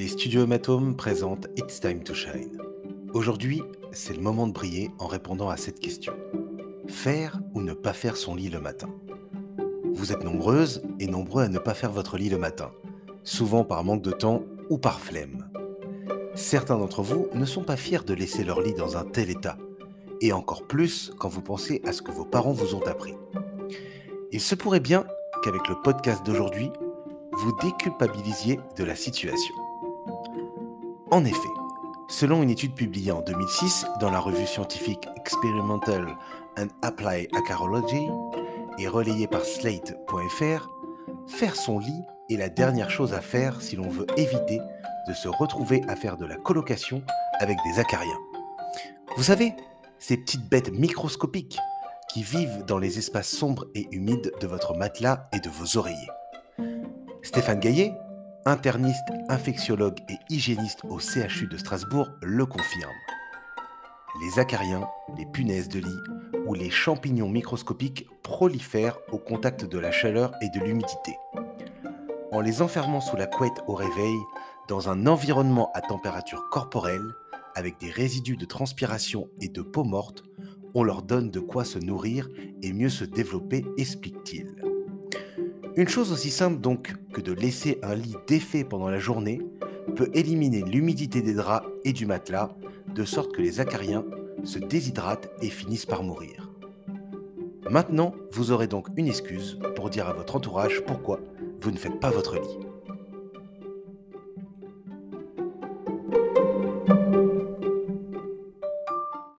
Les studios Hématome présentent It's Time to Shine. Aujourd'hui, c'est le moment de briller en répondant à cette question. Faire ou ne pas faire son lit le matin? Vous êtes nombreuses et nombreux à ne pas faire votre lit le matin, souvent par manque de temps ou par flemme. Certains d'entre vous ne sont pas fiers de laisser leur lit dans un tel état, et encore plus quand vous pensez à ce que vos parents vous ont appris. Il se pourrait bien qu'avec le podcast d'aujourd'hui, vous déculpabilisiez de la situation. En effet, selon une étude publiée en 2006 dans la revue scientifique Experimental and Applied Acarology et relayée par slate.fr, faire son lit est la dernière chose à faire si l'on veut éviter de se retrouver à faire de la colocation avec des acariens. Vous savez, ces petites bêtes microscopiques qui vivent dans les espaces sombres et humides de votre matelas et de vos oreillers. Stéphane Gaillet, interniste, infectiologue et hygiéniste au CHU de Strasbourg, le confirme. Les acariens, les punaises de lit ou les champignons microscopiques prolifèrent au contact de la chaleur et de l'humidité. En les enfermant sous la couette au réveil, dans un environnement à température corporelle, avec des résidus de transpiration et de peau morte, on leur donne de quoi se nourrir et mieux se développer, explique-t-il. Une chose aussi simple donc que de laisser un lit défait pendant la journée peut éliminer l'humidité des draps et du matelas, de sorte que les acariens se déshydratent et finissent par mourir. Maintenant, vous aurez donc une excuse pour dire à votre entourage pourquoi vous ne faites pas votre lit.